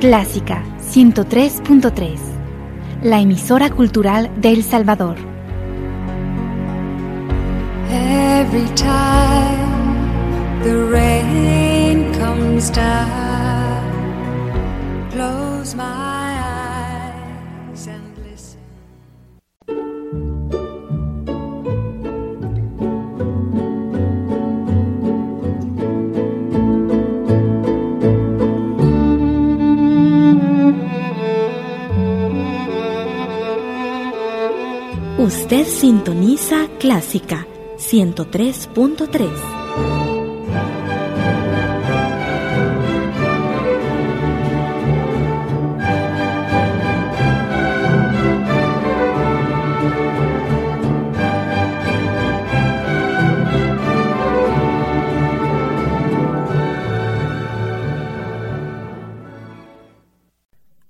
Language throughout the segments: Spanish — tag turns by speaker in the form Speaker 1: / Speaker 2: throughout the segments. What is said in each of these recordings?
Speaker 1: Clásica 103.3, la emisora cultural de El Salvador.
Speaker 2: Every time the rain comes down, close my
Speaker 3: Usted sintoniza Clásica 103.3.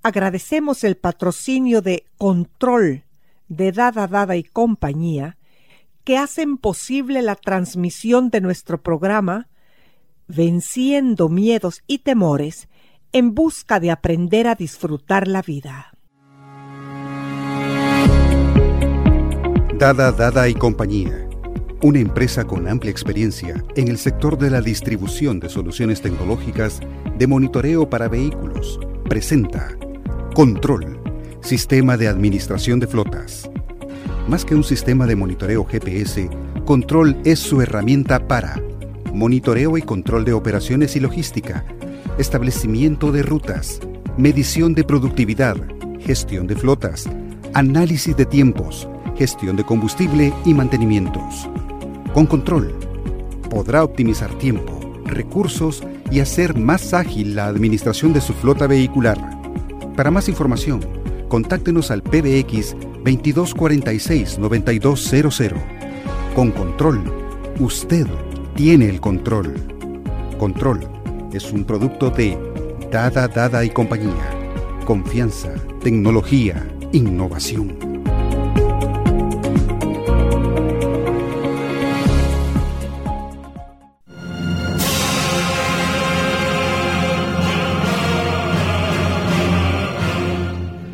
Speaker 4: Agradecemos el patrocinio de Control de Dada Dada y compañía que hacen posible la transmisión de nuestro programa Venciendo miedos y temores en busca de aprender a disfrutar la vida.
Speaker 5: Dada Dada y compañía, una empresa con amplia experiencia en el sector de la distribución de soluciones tecnológicas de monitoreo para vehículos, presenta Control, Sistema de Administración de Flotas. Más que un sistema de monitoreo GPS, Control es su herramienta para monitoreo y control de operaciones y logística, establecimiento de rutas, medición de productividad, gestión de flotas, análisis de tiempos, gestión de combustible y mantenimientos. Con Control, podrá optimizar tiempo, recursos y hacer más ágil la administración de su flota vehicular. Para más información, contáctenos al PBX 2246-9200. Con Control, usted tiene el control. Control es un producto de Dada Dada y compañía. Confianza, tecnología, innovación.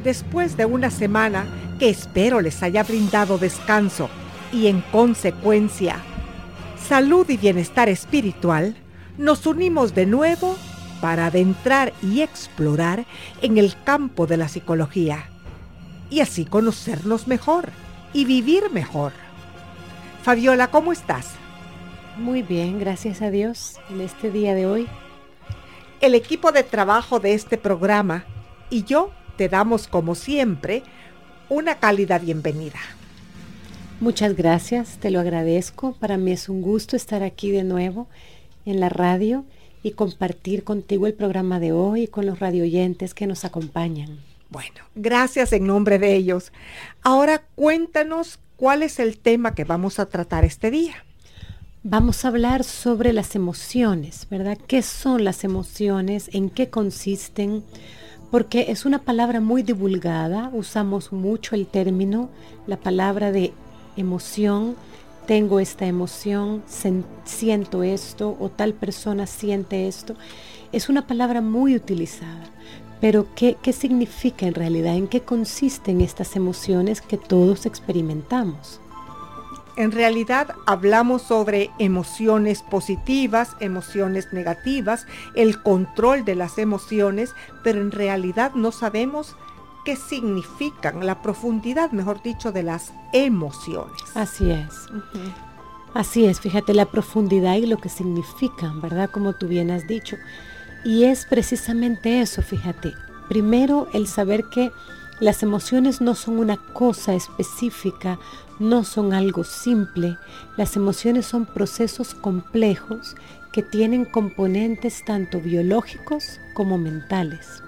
Speaker 4: Después de una semana que espero les haya brindado descanso y en consecuencia salud y bienestar espiritual, nos unimos de nuevo para adentrar y explorar en el campo de la psicología y así conocernos mejor y vivir mejor. Fabiola, ¿cómo estás?
Speaker 6: Muy bien, gracias a Dios, en este día de hoy.
Speaker 4: El equipo de trabajo de este programa y yo te damos como siempre una cálida bienvenida.
Speaker 6: Muchas gracias, te lo agradezco. Para mí es un gusto estar aquí de nuevo en la radio y compartir contigo el programa de hoy y con los radioyentes que nos acompañan.
Speaker 4: Bueno, gracias en nombre de ellos. Ahora cuéntanos cuál es el tema que vamos a tratar este día.
Speaker 6: Vamos a hablar sobre las emociones, ¿verdad? ¿Qué son las emociones? ¿En qué consisten? Porque es una palabra muy divulgada, usamos mucho el término, la palabra de emoción, tengo esta emoción, siento esto o tal persona siente esto. Es una palabra muy utilizada, pero ¿qué, ¿qué significa en realidad? ¿En qué consisten estas emociones que todos experimentamos?
Speaker 4: En realidad hablamos sobre emociones positivas, emociones negativas, el control de las emociones, pero en realidad no sabemos qué significan, la profundidad, mejor dicho, de las emociones.
Speaker 6: Así es. Así es, fíjate la profundidad y lo que significan, ¿verdad? Como tú bien has dicho. Y es precisamente eso, fíjate. Primero, el saber que las emociones no son una cosa específica, no son algo simple. Las emociones son procesos complejos que tienen componentes tanto biológicos como mentales.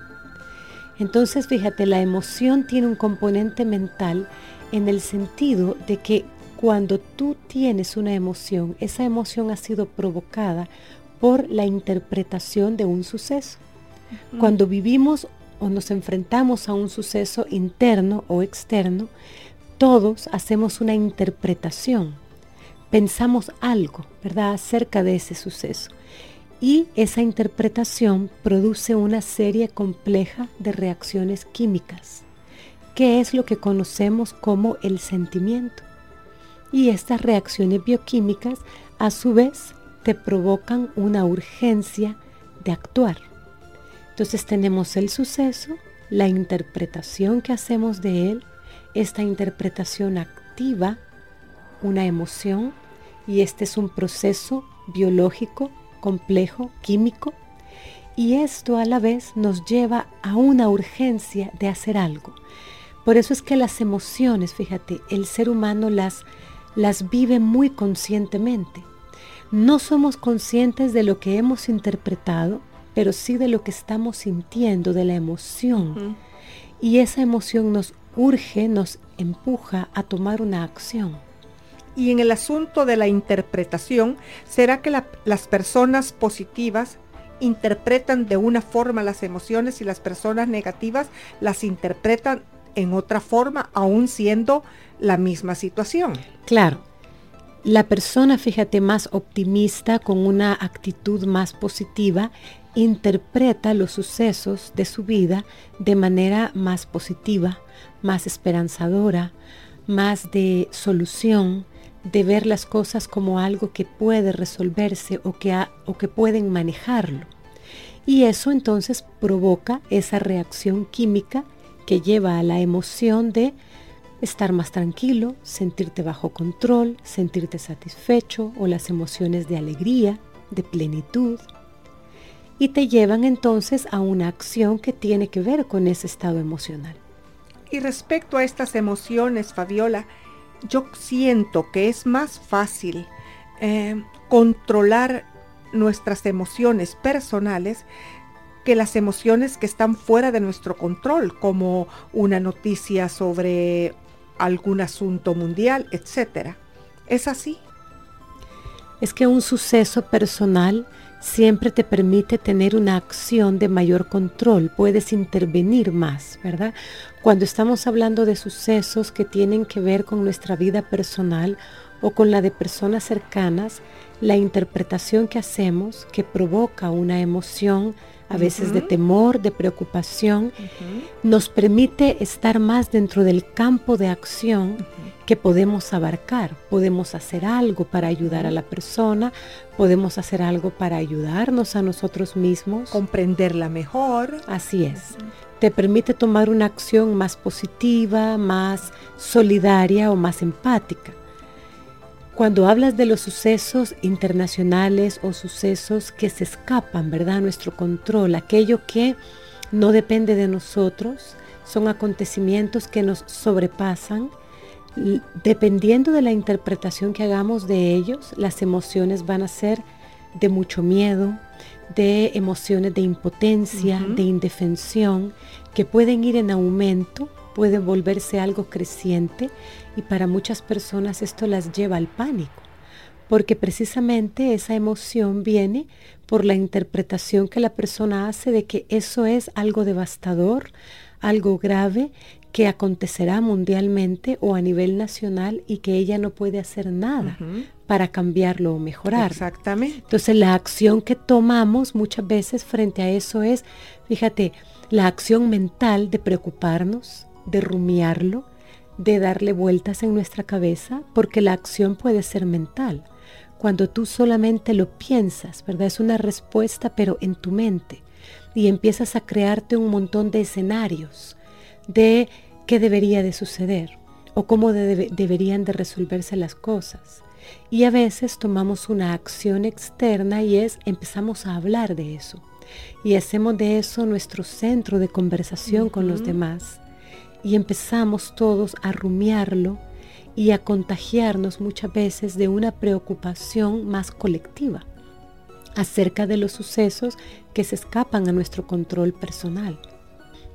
Speaker 6: Entonces, fíjate, la emoción tiene un componente mental en el sentido de que cuando tú tienes una emoción, esa emoción ha sido provocada por la interpretación de un suceso. Cuando vivimos o nos enfrentamos a un suceso interno o externo, todos hacemos una interpretación, pensamos algo, ¿verdad?, acerca de ese suceso. y esa interpretación produce una serie compleja de reacciones químicas, que es lo que conocemos como el sentimiento. Y estas reacciones bioquímicas a su vez te provocan una urgencia de actuar. Entonces tenemos el suceso, la interpretación que hacemos de él, esta interpretación activa una emoción y este es un proceso biológico complejo, químico, y esto a la vez nos lleva a una urgencia de hacer algo. Por eso es que las emociones, fíjate, el ser humano las, las vive muy conscientemente. No somos conscientes de lo que hemos interpretado, pero sí de lo que estamos sintiendo, de la emoción. Y esa emoción nos urge, nos empuja a tomar una acción.
Speaker 4: Y en el asunto de la interpretación, ¿será que las personas positivas interpretan de una forma las emociones y las personas negativas las interpretan en otra forma, aún siendo la misma situación?
Speaker 6: Claro. La persona, fíjate, más optimista, con una actitud más positiva, interpreta los sucesos de su vida de manera más positiva, más esperanzadora, más de solución, de ver las cosas como algo que puede resolverse o que, o que pueden manejarlo. Y eso entonces provoca esa reacción química que lleva a la emoción de estar más tranquilo, sentirte bajo control, sentirte satisfecho o las emociones de alegría, de plenitud. Y te llevan entonces a una acción que tiene que ver con ese estado emocional.
Speaker 4: Y respecto a estas emociones, Fabiola, yo siento que es más fácil eh, controlar nuestras emociones personales que las emociones que están fuera de nuestro control, como una noticia sobre algún asunto mundial, etc. ¿Es así?
Speaker 6: Es que un suceso personal siempre te permite tener una acción de mayor control, puedes intervenir más, ¿verdad? Cuando estamos hablando de sucesos que tienen que ver con nuestra vida personal o con la de personas cercanas, la interpretación que hacemos, que provoca una emoción, a veces de temor, de preocupación, nos permite estar más dentro del campo de acción que podemos abarcar. Podemos hacer algo para ayudar a la persona, podemos hacer algo para ayudarnos a nosotros mismos.
Speaker 4: Comprenderla mejor.
Speaker 6: Así es. Te permite tomar una acción más positiva, más solidaria o más empática. Cuando hablas de los sucesos internacionales o sucesos que se escapan, ¿verdad?, a nuestro control, aquello que no depende de nosotros, son acontecimientos que nos sobrepasan. Dependiendo de la interpretación que hagamos de ellos, las emociones van a ser de mucho miedo, de emociones de impotencia, de indefensión, que pueden ir en aumento puede volverse algo creciente y para muchas personas esto las lleva al pánico, porque precisamente esa emoción viene por la interpretación que la persona hace de que eso es algo devastador, algo grave que acontecerá mundialmente o a nivel nacional y que ella no puede hacer nada para cambiarlo o mejorar.
Speaker 4: Exactamente.
Speaker 6: Entonces la acción que tomamos muchas veces frente a eso es, fíjate, la acción mental de preocuparnos, de rumiarlo, de darle vueltas en nuestra cabeza, porque la acción puede ser mental. Cuando tú solamente lo piensas, ¿verdad? Es una respuesta, pero en tu mente. Y empiezas a crearte un montón de escenarios de qué debería de suceder o cómo deberían de resolverse las cosas. Y a veces tomamos una acción externa y es empezamos a hablar de eso. Y hacemos de eso nuestro centro de conversación con los demás y empezamos todos a rumiarlo y a contagiarnos muchas veces de una preocupación más colectiva acerca de los sucesos que se escapan a nuestro control personal.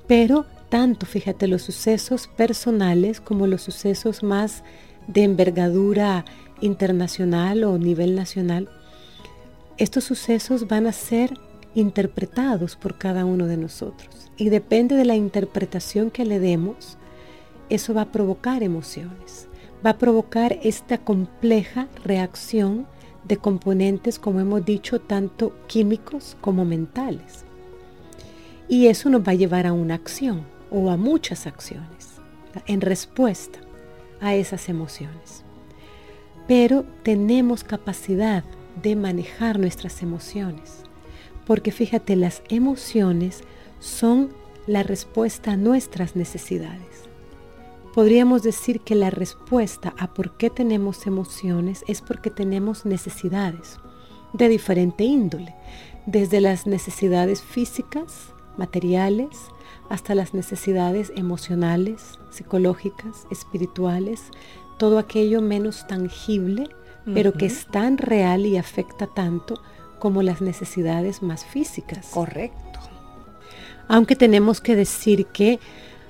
Speaker 6: Pero tanto, fíjate, los sucesos personales como los sucesos más de envergadura internacional o nivel nacional, estos sucesos van a ser interpretados por cada uno de nosotros. Y depende de la interpretación que le demos, eso va a provocar emociones, va a provocar esta compleja reacción de componentes, como hemos dicho, tanto químicos como mentales. Y eso nos va a llevar a una acción o a muchas acciones en respuesta a esas emociones. Pero tenemos capacidad de manejar nuestras emociones, porque fíjate, las emociones son la respuesta a nuestras necesidades. Podríamos decir que la respuesta a por qué tenemos emociones es porque tenemos necesidades de diferente índole, desde las necesidades físicas, materiales, hasta las necesidades emocionales, psicológicas, espirituales, todo aquello menos tangible, pero que es tan real y afecta tanto como las necesidades más físicas.
Speaker 4: Correcto.
Speaker 6: Aunque tenemos que decir que,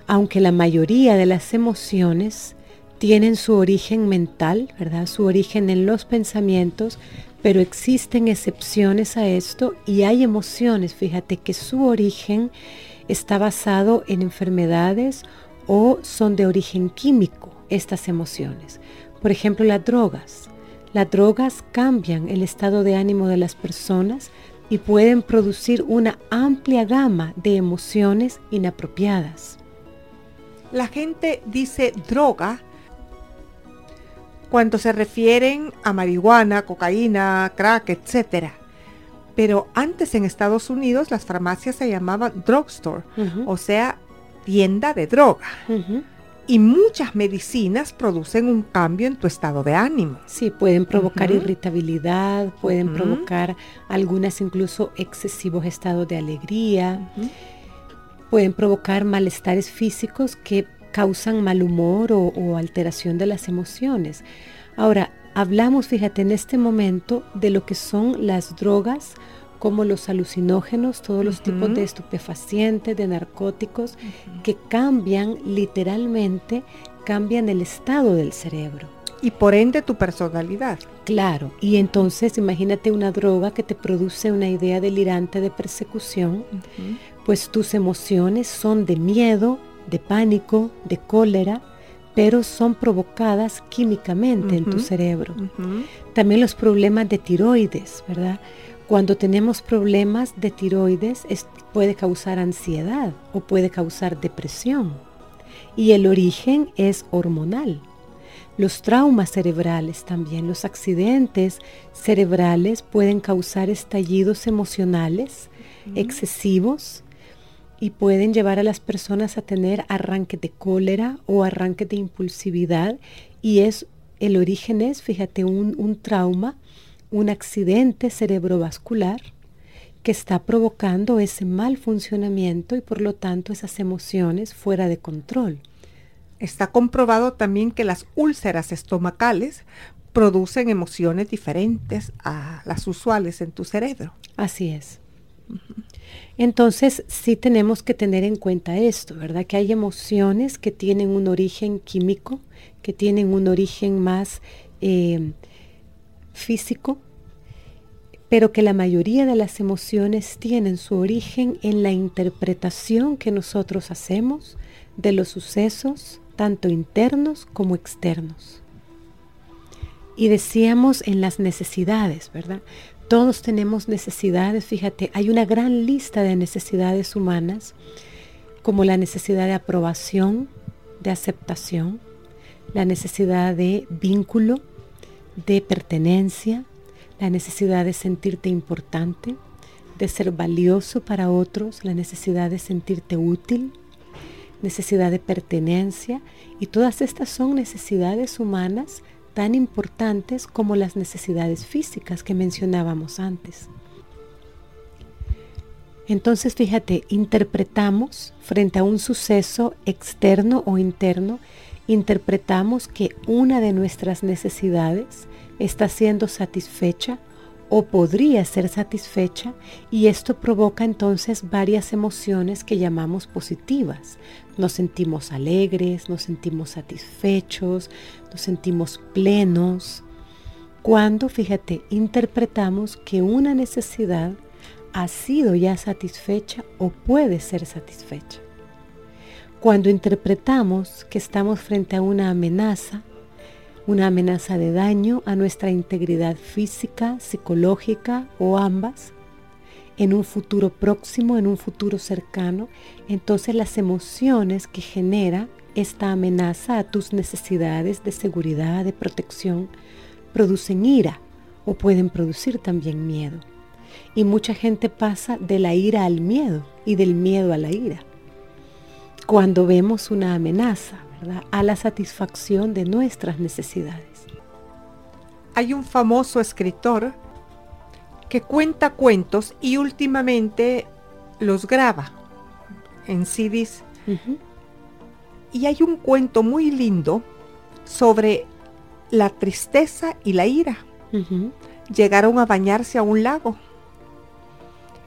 Speaker 6: aunque la mayoría de las emociones tienen su origen mental, ¿verdad? Su origen en los pensamientos, pero existen excepciones a esto y hay emociones, fíjate, que su origen está basado en enfermedades o son de origen químico estas emociones. Por ejemplo, las drogas. Las drogas cambian el estado de ánimo de las personas y pueden producir una amplia gama de emociones inapropiadas.
Speaker 4: La gente dice droga cuando se refieren a marihuana, cocaína, crack, etc. Pero antes en Estados Unidos las farmacias se llamaban drugstore, o sea, tienda de droga. Y muchas medicinas producen un cambio en tu estado de ánimo.
Speaker 6: Sí, pueden provocar irritabilidad, pueden provocar algunas incluso excesivos estados de alegría, pueden provocar malestares físicos que causan mal humor o alteración de las emociones. Ahora, hablamos, fíjate, en este momento de lo que son las drogas como los alucinógenos, todos los tipos de estupefacientes, de narcóticos, que cambian literalmente, cambian el estado del cerebro.
Speaker 4: Y por ende tu personalidad.
Speaker 6: Claro, y entonces imagínate una droga que te produce una idea delirante de persecución, pues tus emociones son de miedo, de pánico, de cólera, pero son provocadas químicamente en tu cerebro. También los problemas de tiroides, ¿verdad? Cuando tenemos problemas de tiroides puede causar ansiedad o puede causar depresión. Y el origen es hormonal. Los traumas cerebrales también, los accidentes cerebrales pueden causar estallidos emocionales excesivos y pueden llevar a las personas a tener arranque de cólera o arranque de impulsividad y es el origen es, fíjate, un, un trauma un accidente cerebrovascular que está provocando ese mal funcionamiento y por lo tanto esas emociones fuera de control.
Speaker 4: Está comprobado también que las úlceras estomacales producen emociones diferentes a las usuales en tu cerebro.
Speaker 6: Así es. Entonces sí tenemos que tener en cuenta esto, ¿verdad? Que hay emociones que tienen un origen químico, que tienen un origen más eh, físico, pero que la mayoría de las emociones tienen su origen en la interpretación que nosotros hacemos de los sucesos, tanto internos como externos. Y decíamos en las necesidades, ¿verdad? Todos tenemos necesidades, fíjate, hay una gran lista de necesidades humanas, como la necesidad de aprobación, de aceptación, la necesidad de vínculo, de pertenencia, la necesidad de sentirte importante, de ser valioso para otros, la necesidad de sentirte útil, necesidad de pertenencia y todas estas son necesidades humanas tan importantes como las necesidades físicas que mencionábamos antes. Entonces, fíjate, interpretamos frente a un suceso externo o interno interpretamos que una de nuestras necesidades está siendo satisfecha o podría ser satisfecha y esto provoca entonces varias emociones que llamamos positivas. Nos sentimos alegres, nos sentimos satisfechos, nos sentimos plenos. Cuando, fíjate, interpretamos que una necesidad ha sido ya satisfecha o puede ser satisfecha. Cuando interpretamos que estamos frente a una amenaza, una amenaza de daño a nuestra integridad física, psicológica o ambas, en un futuro próximo, en un futuro cercano, entonces las emociones que genera esta amenaza a tus necesidades de seguridad, de protección, producen ira o pueden producir también miedo. Y mucha gente pasa de la ira al miedo y del miedo a la ira. Cuando vemos una amenaza a la satisfacción de nuestras necesidades.
Speaker 4: Hay un famoso escritor que cuenta cuentos y últimamente los graba en CDs. Y hay un cuento muy lindo sobre la tristeza y la ira. Llegaron a bañarse a un lago.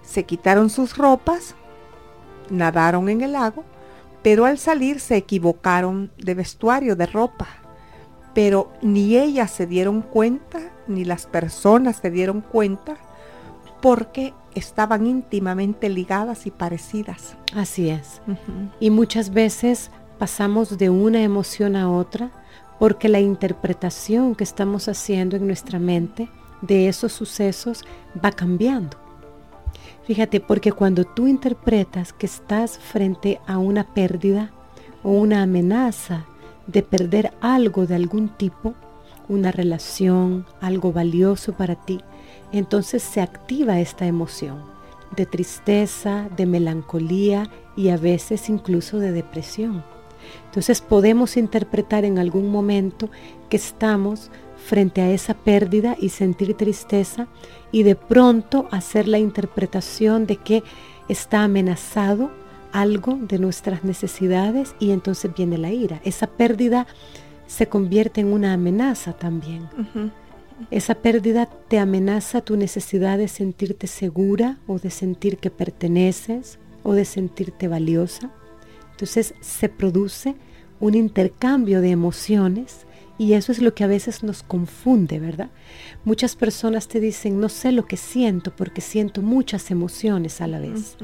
Speaker 4: Se quitaron sus ropas, nadaron en el lago, pero al salir se equivocaron de vestuario, de ropa. Pero ni ellas se dieron cuenta, ni las personas se dieron cuenta, porque estaban íntimamente ligadas y parecidas.
Speaker 6: Así es. Y muchas veces pasamos de una emoción a otra porque la interpretación que estamos haciendo en nuestra mente de esos sucesos va cambiando. Fíjate, porque cuando tú interpretas que estás frente a una pérdida o una amenaza de perder algo de algún tipo, una relación, algo valioso para ti, entonces se activa esta emoción de tristeza, de melancolía y a veces incluso de depresión. Entonces podemos interpretar en algún momento que estamos frente a esa pérdida y sentir tristeza y de pronto hacer la interpretación de que está amenazado algo de nuestras necesidades y entonces viene la ira. Esa pérdida se convierte en una amenaza también. Esa pérdida te amenaza tu necesidad de sentirte segura o de sentir que perteneces o de sentirte valiosa. Entonces se produce un intercambio de emociones y eso es lo que a veces nos confunde, ¿verdad? Muchas personas te dicen, no sé lo que siento porque siento muchas emociones a la vez.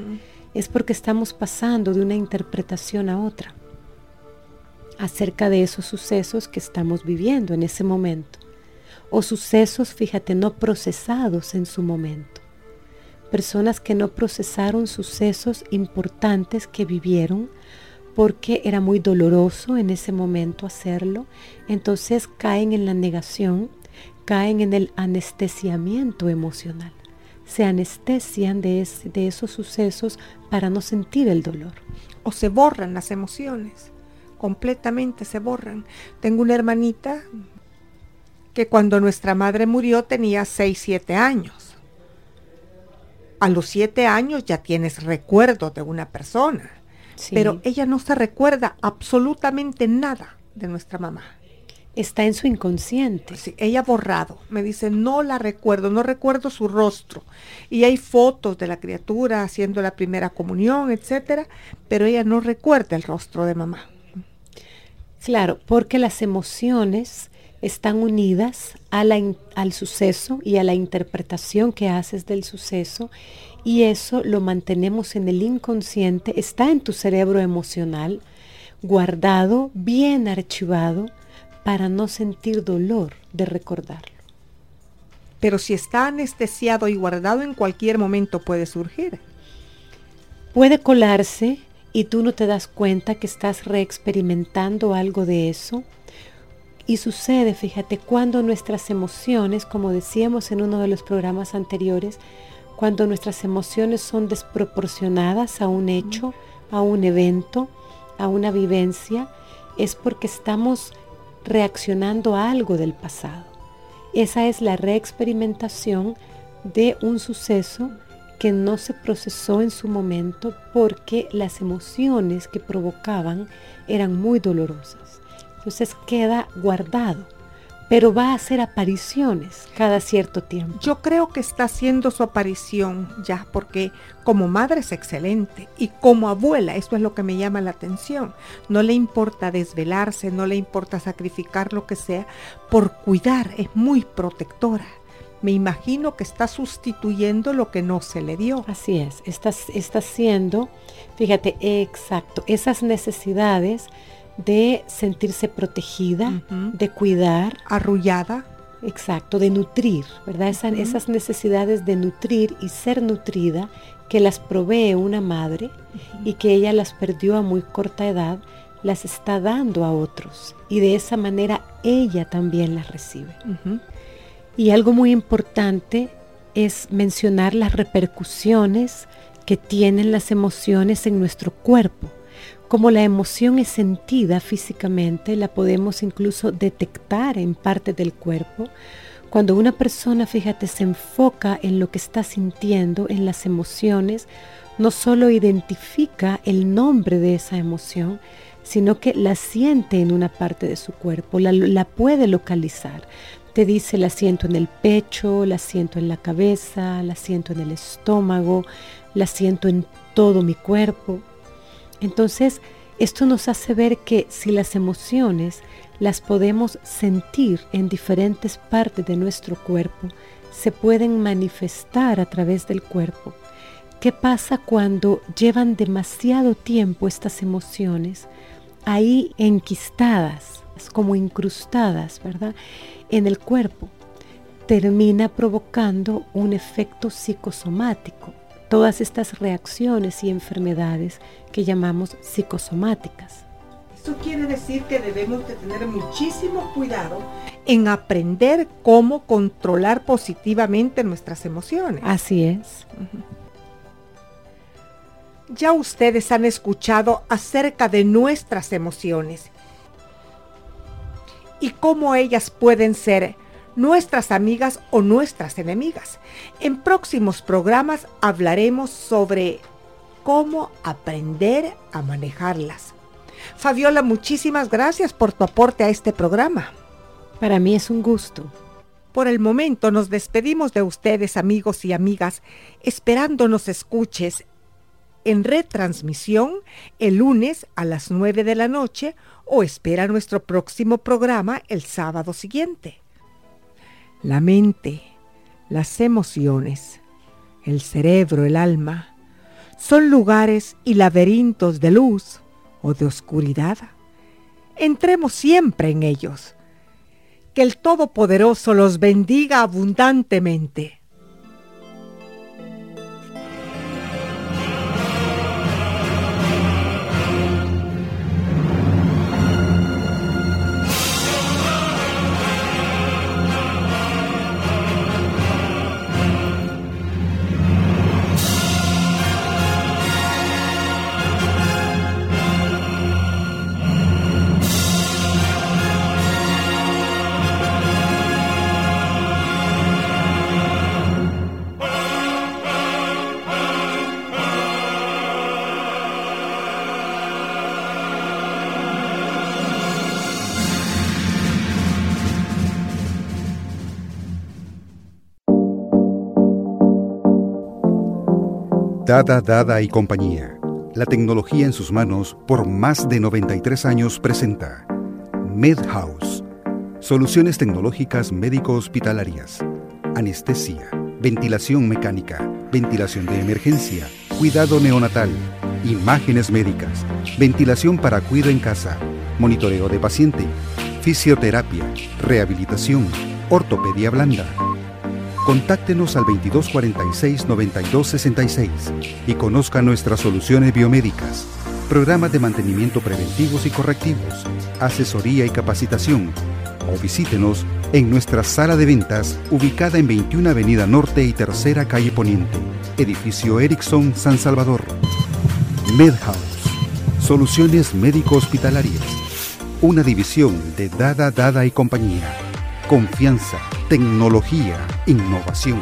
Speaker 6: Es porque estamos pasando de una interpretación a otra acerca de esos sucesos que estamos viviendo en ese momento o sucesos, fíjate, no procesados en su momento. Personas que no procesaron sucesos importantes que vivieron porque era muy doloroso en ese momento hacerlo, entonces caen en la negación, caen en el anestesiamiento emocional. Se anestesian de, de esos sucesos para no sentir el dolor.
Speaker 4: O se borran las emociones, completamente se borran. Tengo una hermanita que cuando nuestra madre murió tenía 6, 7 años. A los 7 años ya tienes recuerdo de una persona, pero ella no se recuerda absolutamente nada de nuestra mamá.
Speaker 6: Está en su inconsciente.
Speaker 4: Sí, ella borrado. Me dice, no la recuerdo, no recuerdo su rostro. Y hay fotos de la criatura haciendo la primera comunión, etcétera, pero ella no recuerda el rostro de mamá.
Speaker 6: Claro, porque las emociones están unidas al suceso y a la interpretación que haces del suceso y eso lo mantenemos en el inconsciente, está en tu cerebro emocional, guardado, bien archivado, para no sentir dolor de recordarlo.
Speaker 4: Pero si está anestesiado y guardado en cualquier momento puede surgir.
Speaker 6: Puede colarse y tú no te das cuenta que estás reexperimentando algo de eso y sucede, fíjate, cuando nuestras emociones, como decíamos en uno de los programas anteriores, cuando nuestras emociones son desproporcionadas a un hecho, a un evento, a una vivencia, es porque estamos reaccionando a algo del pasado. Esa es la reexperimentación de un suceso que no se procesó en su momento porque las emociones que provocaban eran muy dolorosas. Entonces queda guardado, pero va a hacer apariciones cada cierto tiempo.
Speaker 4: Yo creo que está haciendo su aparición ya, porque como madre es excelente y como abuela, eso es lo que me llama la atención. No le importa desvelarse, no le importa sacrificar lo que sea por cuidar, es muy protectora me imagino que está sustituyendo lo que no se le dio.
Speaker 6: Así es, está, está haciendo, fíjate, exacto, esas necesidades de sentirse protegida, de cuidar.
Speaker 4: Arrullada.
Speaker 6: Exacto, de nutrir, ¿verdad? Esas necesidades de nutrir y ser nutrida que las provee una madre y que ella las perdió a muy corta edad, las está dando a otros y de esa manera ella también las recibe. Y algo muy importante es mencionar las repercusiones que tienen las emociones en nuestro cuerpo. Como la emoción es sentida físicamente, la podemos incluso detectar en parte del cuerpo. Cuando una persona, fíjate, se enfoca en lo que está sintiendo, en las emociones, no solo identifica el nombre de esa emoción, sino que la siente en una parte de su cuerpo, la, la puede localizar. Te dice, la siento en el pecho, la siento en la cabeza, la siento en el estómago, la siento en todo mi cuerpo. Entonces, esto nos hace ver que si las emociones las podemos sentir en diferentes partes de nuestro cuerpo, se pueden manifestar a través del cuerpo. ¿Qué pasa cuando llevan demasiado tiempo estas emociones ahí enquistadas, como incrustadas, ¿verdad? En el cuerpo. Termina provocando un efecto psicosomático todas estas reacciones y enfermedades que llamamos psicosomáticas.
Speaker 4: Esto quiere decir que debemos de tener muchísimo cuidado en aprender cómo controlar positivamente nuestras emociones.
Speaker 6: Así es.
Speaker 4: Ya ustedes han escuchado acerca de nuestras emociones y cómo ellas pueden ser nuestras amigas o nuestras enemigas. En próximos programas hablaremos sobre cómo aprender a manejarlas. Fabiola, muchísimas gracias por tu aporte a este programa.
Speaker 6: Para mí es un gusto.
Speaker 4: Por el momento nos despedimos de ustedes, amigos y amigas, esperando nos escuches en retransmisión el lunes a las 9 de la noche o espera nuestro próximo programa el sábado siguiente la mente, las emociones, el cerebro, el alma, son lugares y laberintos de luz o de oscuridad. Entremos siempre en ellos. Que el Todopoderoso los bendiga abundantemente.
Speaker 5: Dada, Dada y compañía. La tecnología en sus manos por más de 93 años presenta MedHouse. Soluciones tecnológicas médico-hospitalarias. Anestesia, ventilación mecánica, ventilación de emergencia, cuidado neonatal, imágenes médicas, ventilación para cuidado en casa, monitoreo de paciente, fisioterapia, rehabilitación, ortopedia blanda Contáctenos al 2246-9266 y conozca nuestras soluciones biomédicas, programas de mantenimiento preventivos y correctivos, asesoría y capacitación. O visítenos en nuestra sala de ventas ubicada en 21 Avenida Norte y Tercera Calle Poniente, edificio Ericsson San Salvador. MedHouse, soluciones médico-hospitalarias, una división de Dada Dada y compañía. Confianza tecnología, innovación.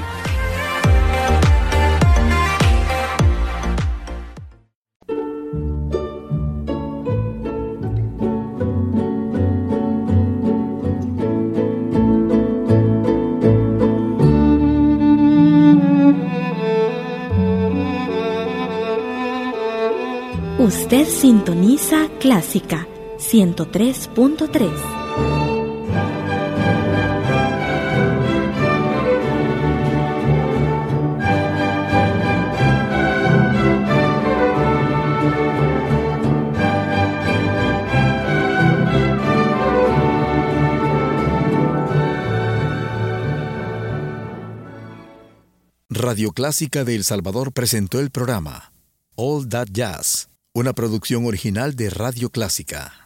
Speaker 3: Usted sintoniza Clásica 103.3.
Speaker 7: Radio Clásica de El Salvador presentó el programa All That Jazz, una producción original de Radio Clásica.